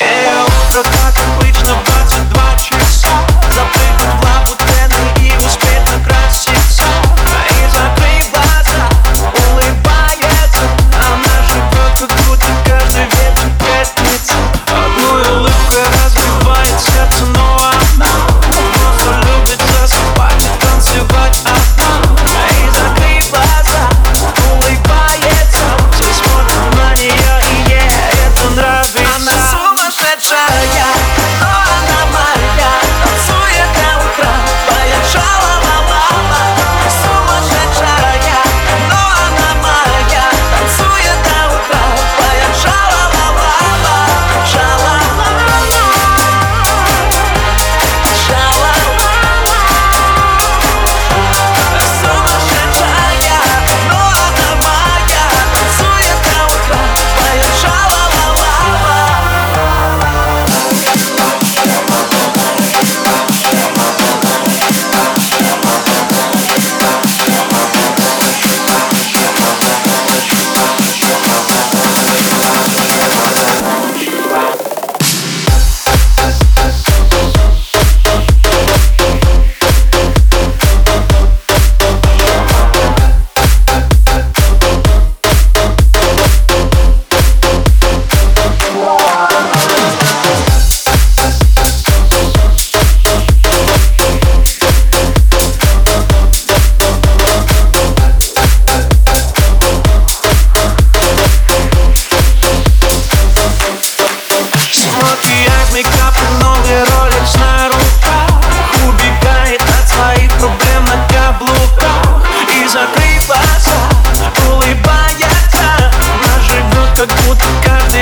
Eu tô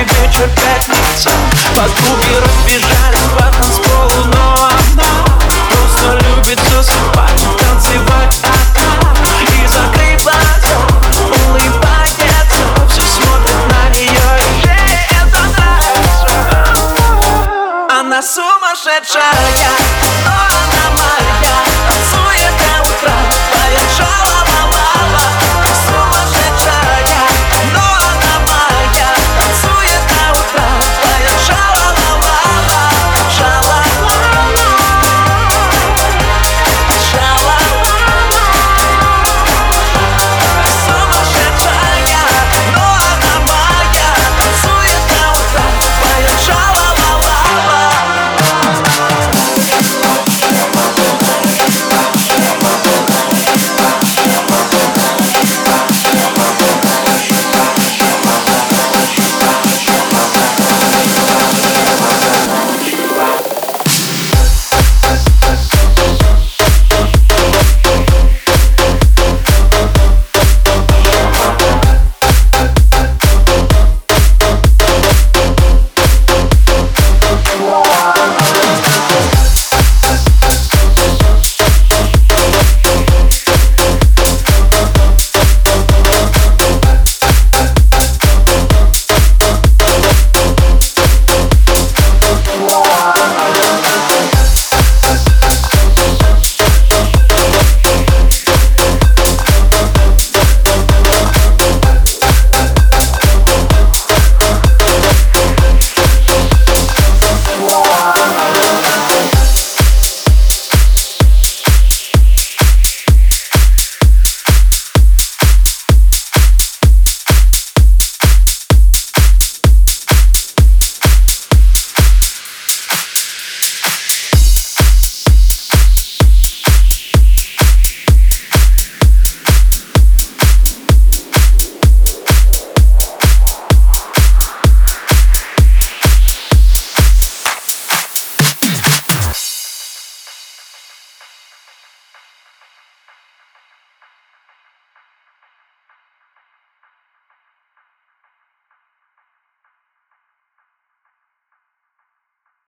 Вечер пятница Подруги разбежались по танцполу Но она просто любит засыпать Танцевать одна. И закрыть глаза Улыбается Все смотрят на нее И ей это нравится Она сумасшедшая Но она